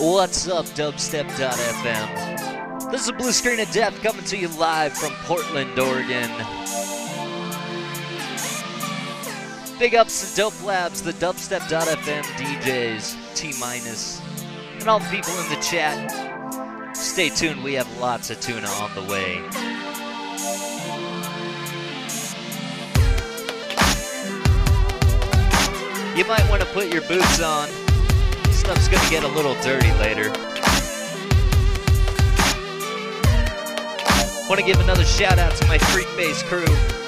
What's up, dubstep.fm? This is a blue screen of death coming to you live from Portland, Oregon. Big ups to Dope Labs, the dubstep.fm DJs, T minus, and all the people in the chat. Stay tuned, we have lots of tuna on the way. You might want to put your boots on stuff's gonna get a little dirty later. Want to give another shout out to my Freakface crew.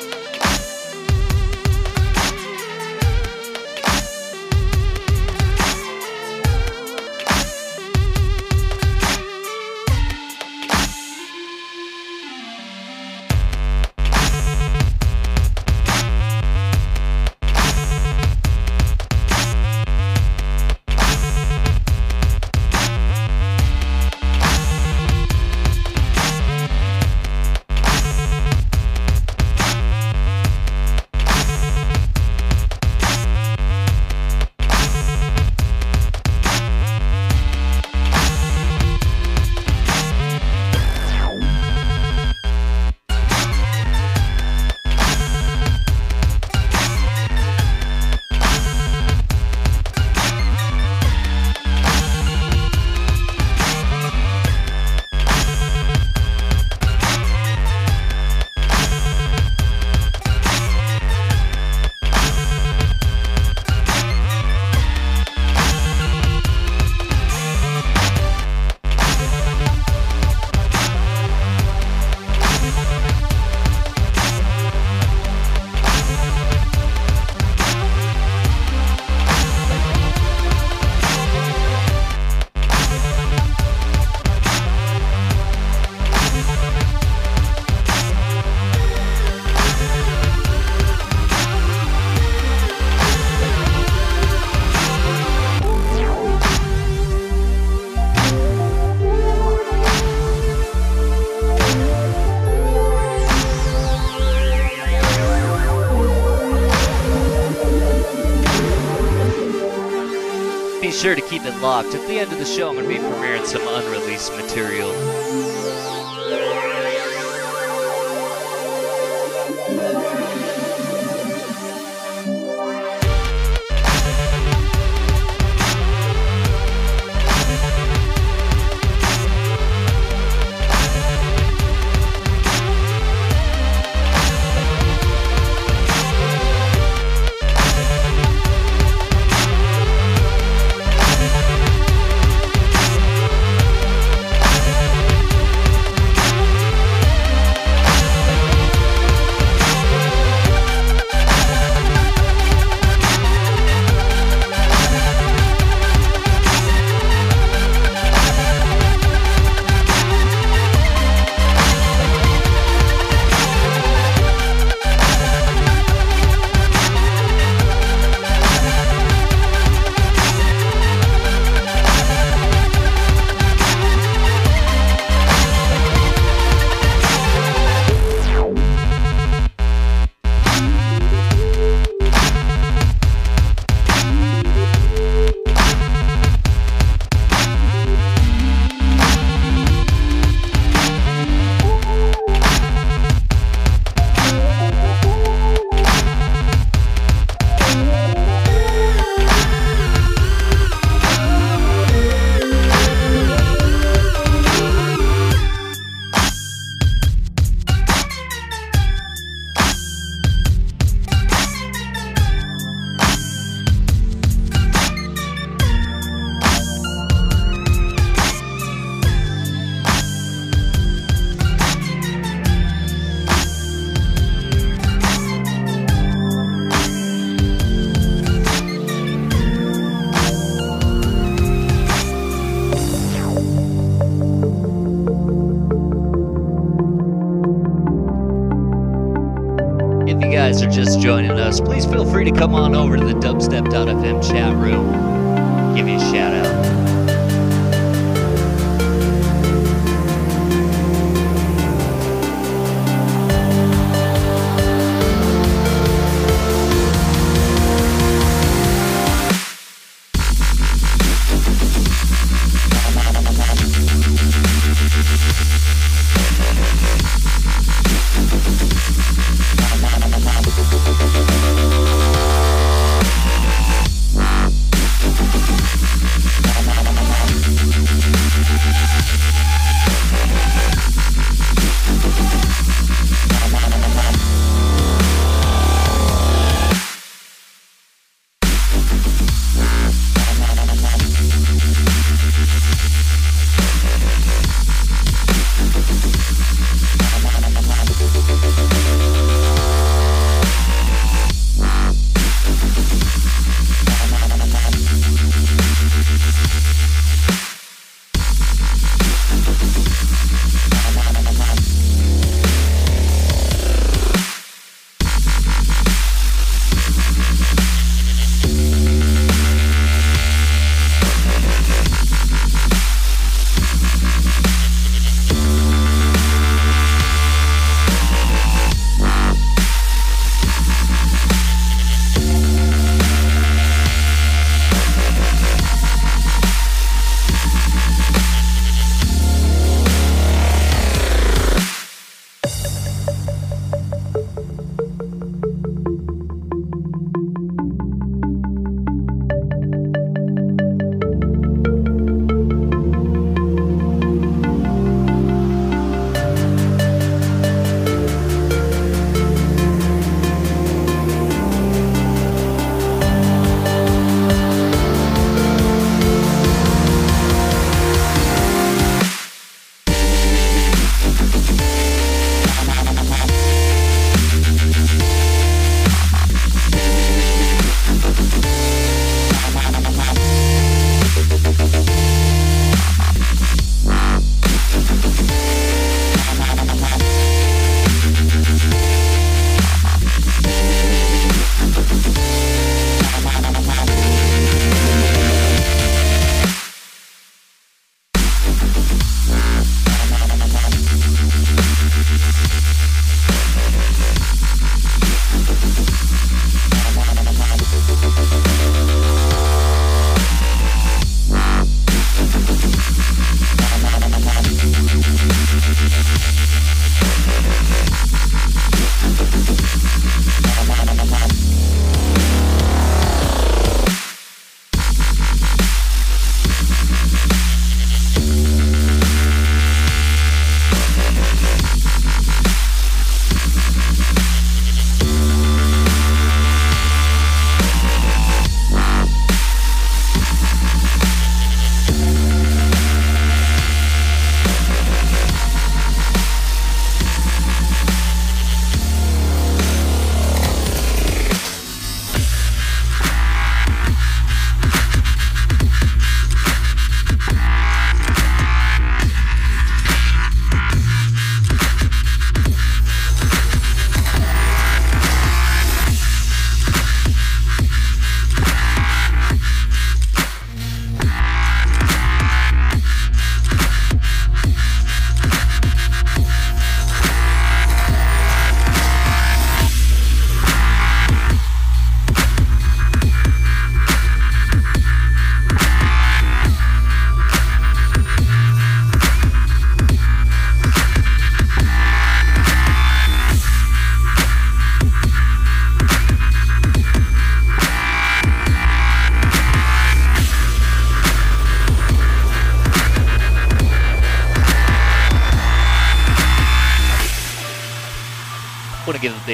It locked. At the end of the show, I'm going to be premiering some unreleased material. Free to come on over to the dubstep.fm chat room.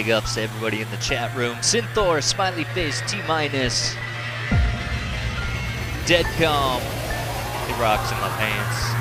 Big ups to everybody in the chat room. Synthor, Smiley Face, T Minus, Deadcom. It rocks in my pants.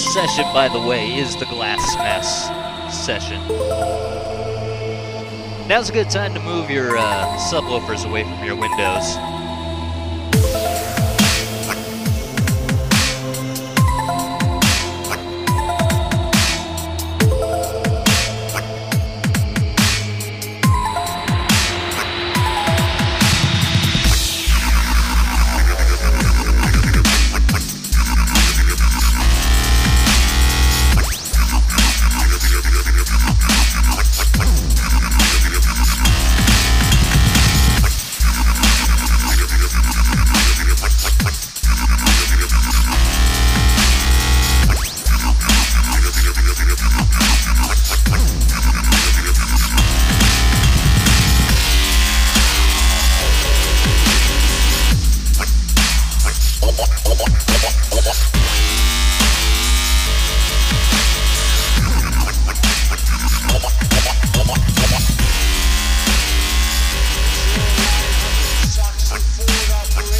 This session, by the way, is the Glass Smash session. Now's a good time to move your uh, subwoofers away from your windows.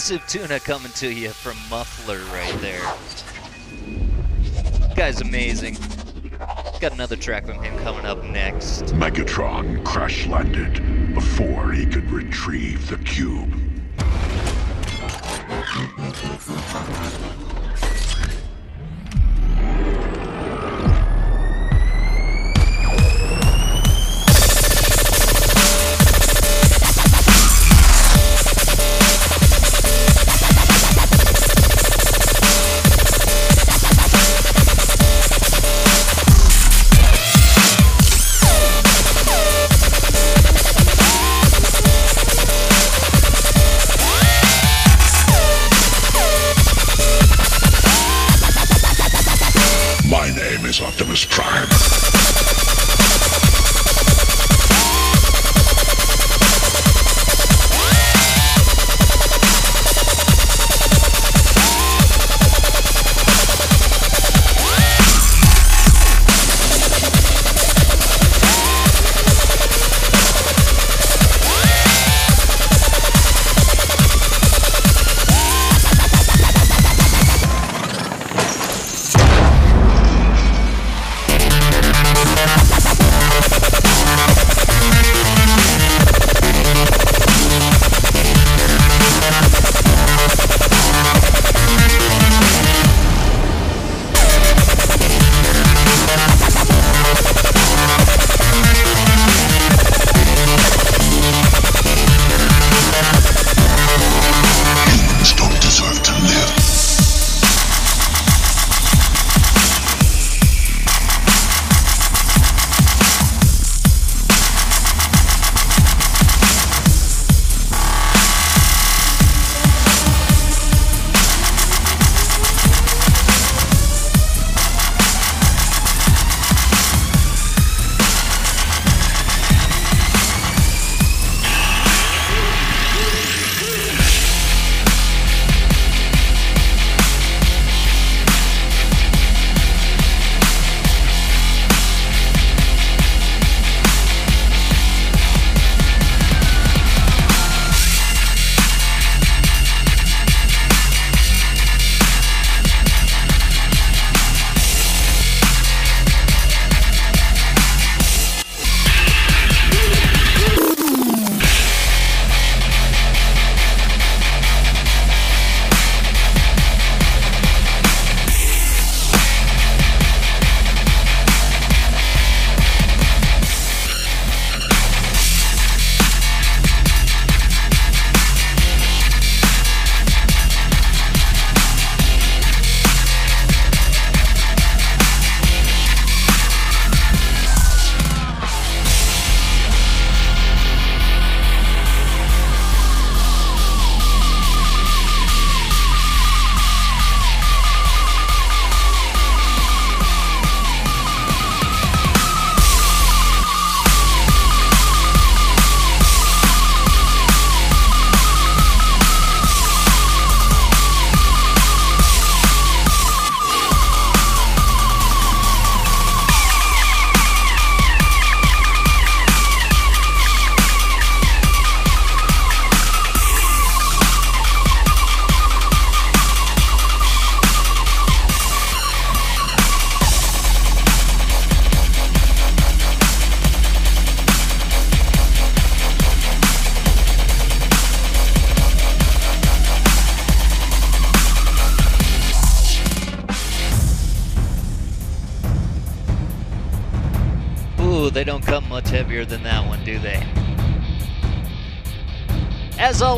Massive tuna coming to you from Muffler right there. Guy's amazing. Got another track from him coming up next. Megatron crash landed before he could retrieve the cube.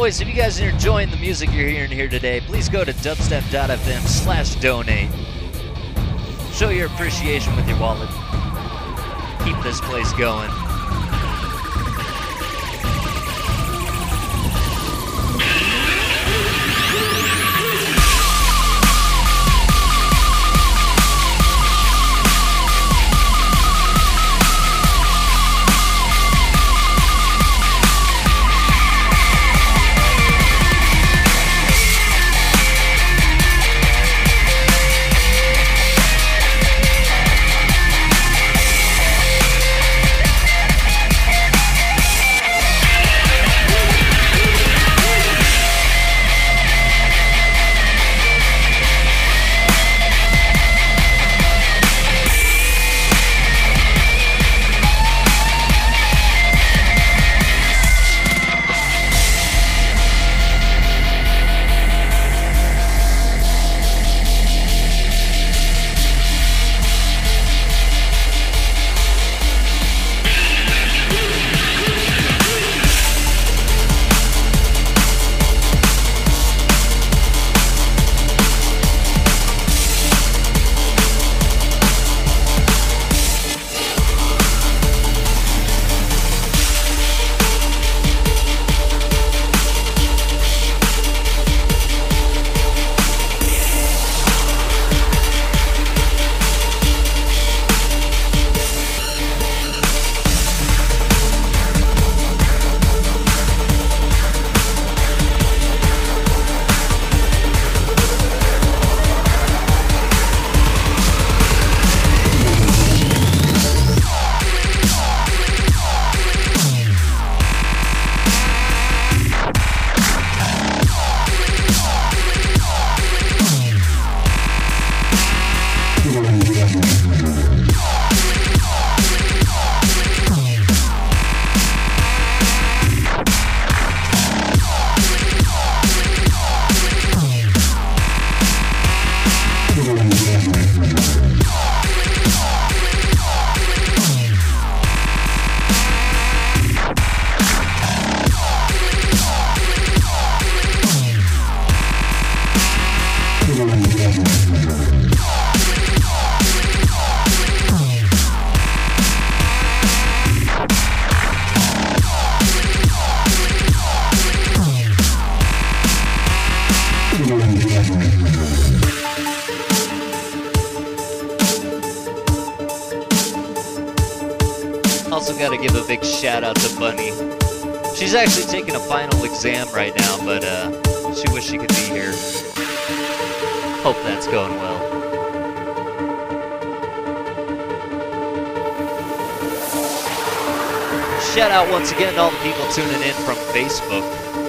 Always, if you guys are enjoying the music you're hearing here today, please go to dubstep.fm slash donate. Show your appreciation with your wallet. Keep this place going. Out once again all the people tuning in from Facebook.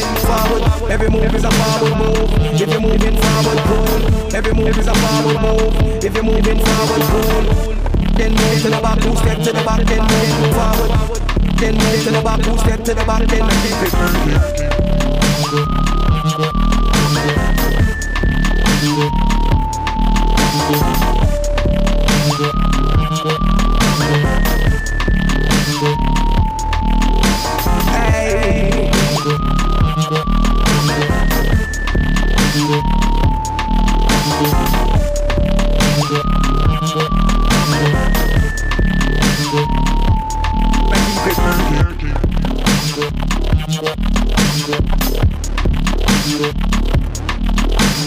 Move forward. Every move is a forward move. If you're moving forward, cool. Every move is a forward move. If you're moving forward, cool. Then move to the back, two step to the back, then move forward. Then move to the back, two step to the back, then keep it moving.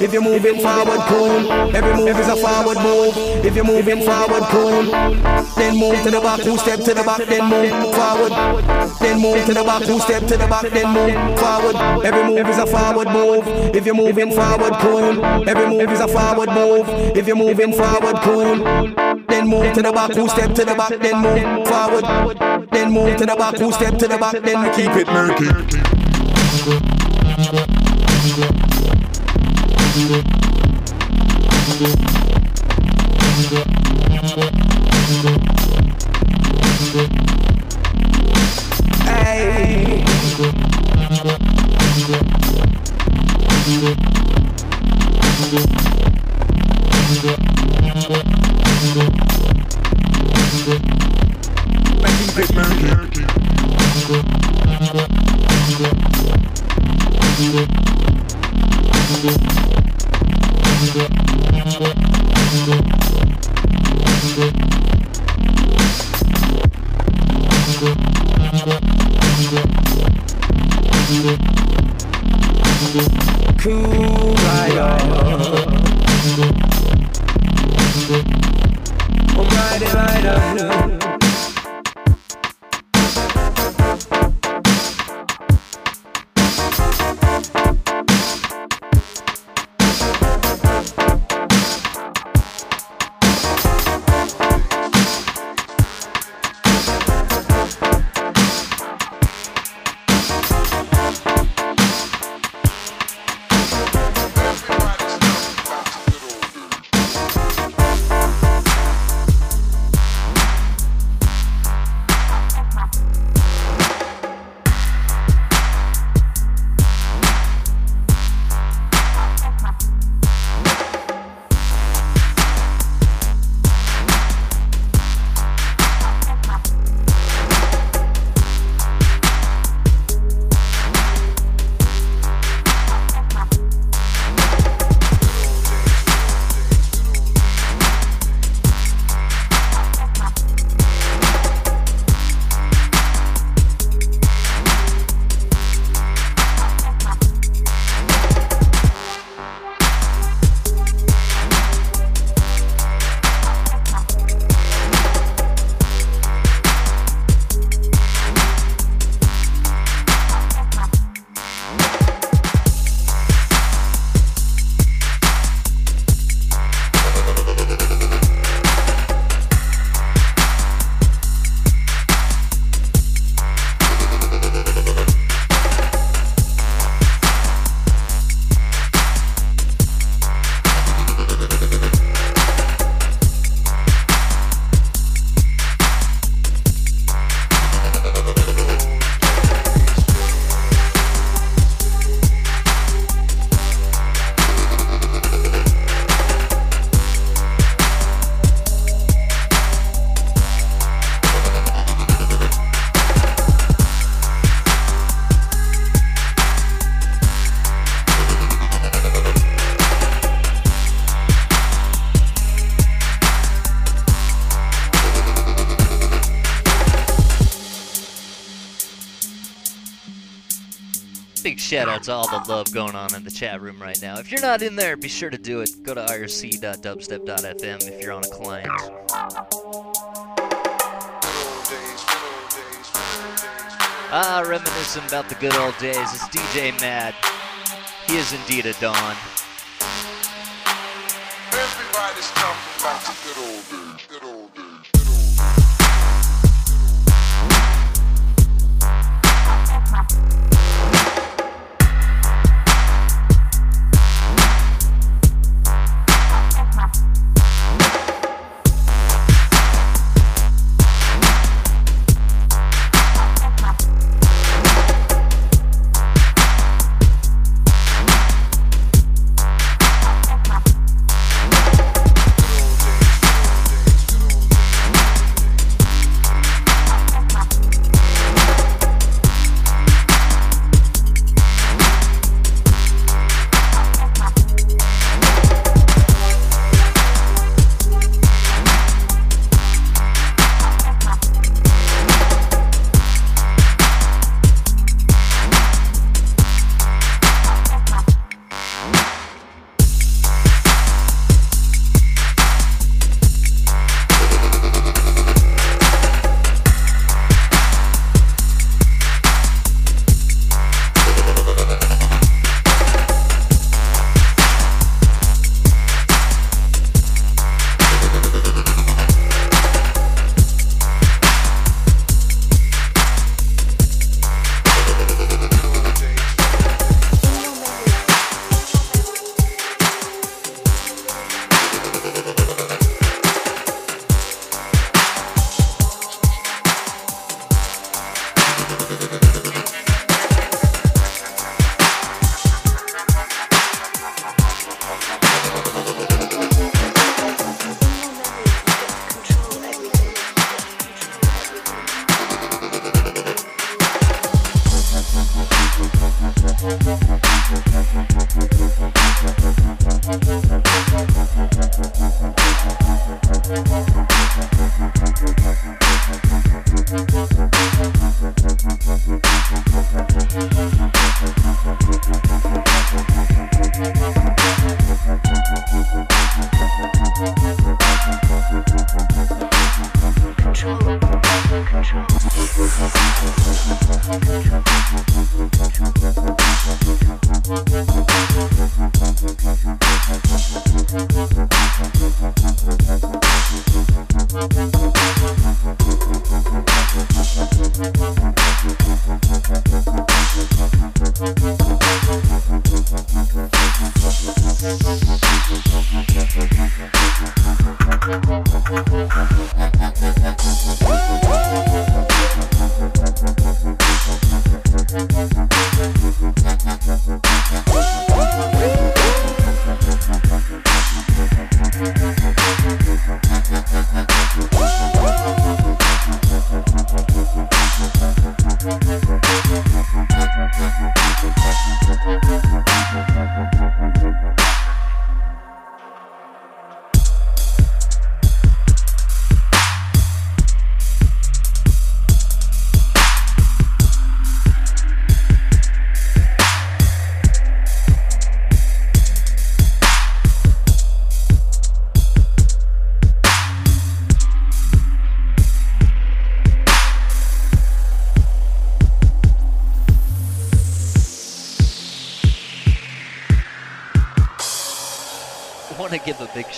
If you're moving forward, cool. Every move is a forward move. If you're moving forward, cool. Then move to the back, two step to the back, then move forward. Then move to the back, two step to the back, then move forward. Every move is a forward move. If you're moving forward, cool. Every move is a forward move. If you're moving forward, cool. Then move to the back, two step to the back, then move forward. Then move to the back, two step to the back, then keep it murky. Hey. Keep it murky. Cool rider. I'm shout out to all the love going on in the chat room right now. If you're not in there, be sure to do it. Go to irc.dubstep.fm if you're on a client. Ah, reminiscing about the good old days. It's DJ Mad. He is indeed a Don. Everybody's talking about the good old days,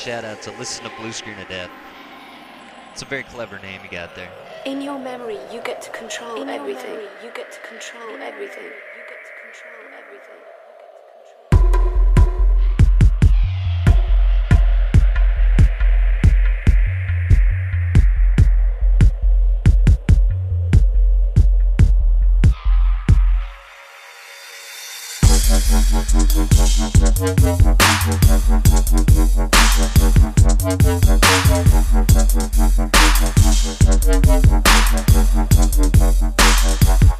shout out to Listen to Blue Screen of Death. It's a very clever name you got there. In your memory, you get to control In everything. Memory, you get to control everything. You get to control everything. Thank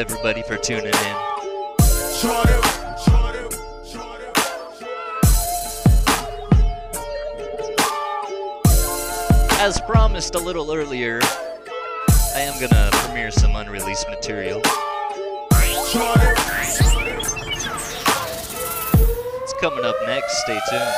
everybody for tuning in. As promised a little earlier, I am gonna premiere some unreleased material. It's coming up next, stay tuned.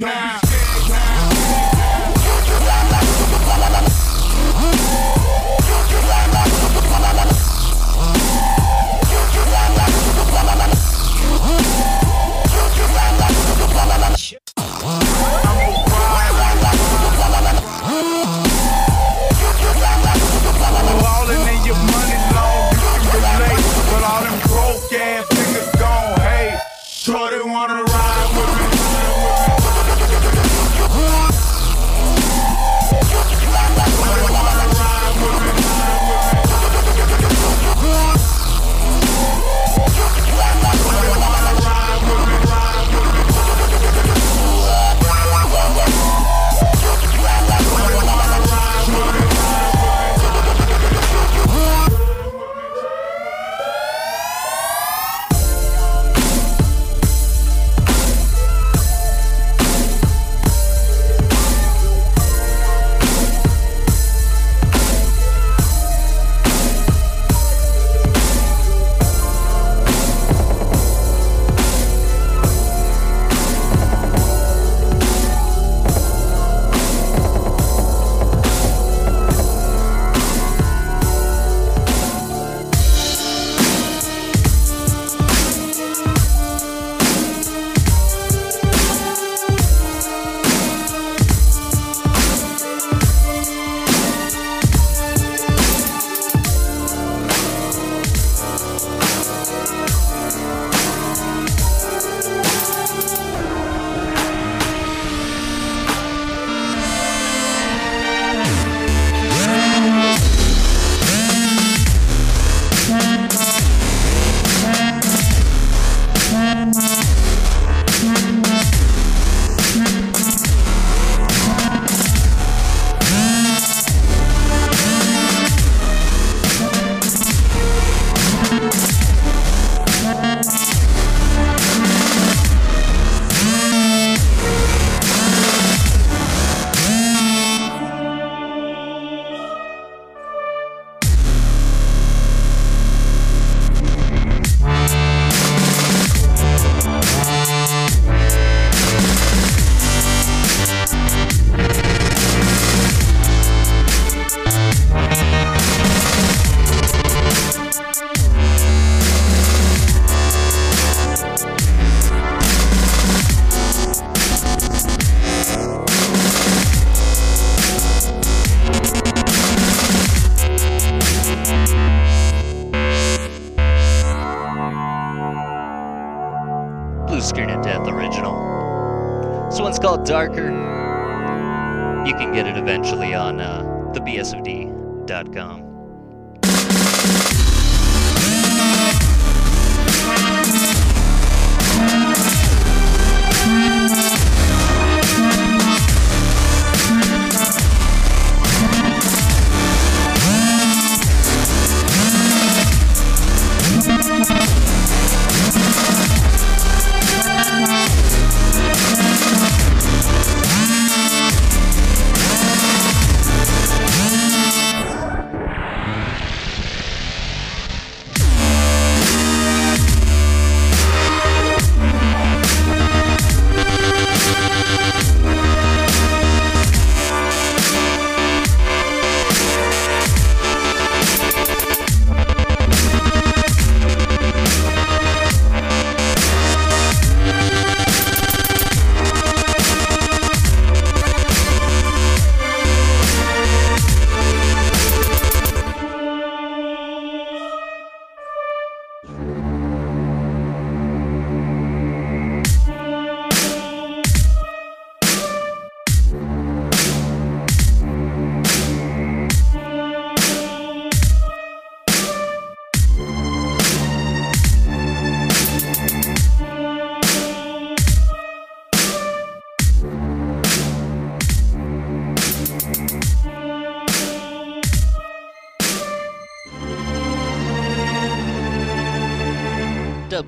right now.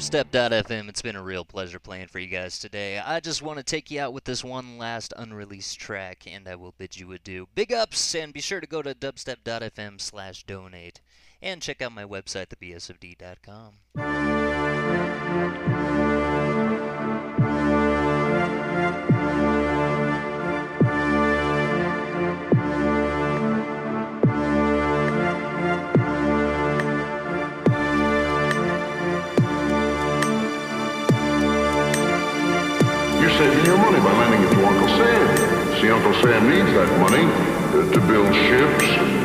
Dubstep.fm, it's been a real pleasure playing for you guys today. I just want to take you out with this one last unreleased track, and I will bid you adieu. Big ups, and be sure to go to dubstep.fm slash donate, and check out my website, thebsofd.com. saving your money by lending it to Uncle Sam. See, Uncle Sam needs that money to build ships,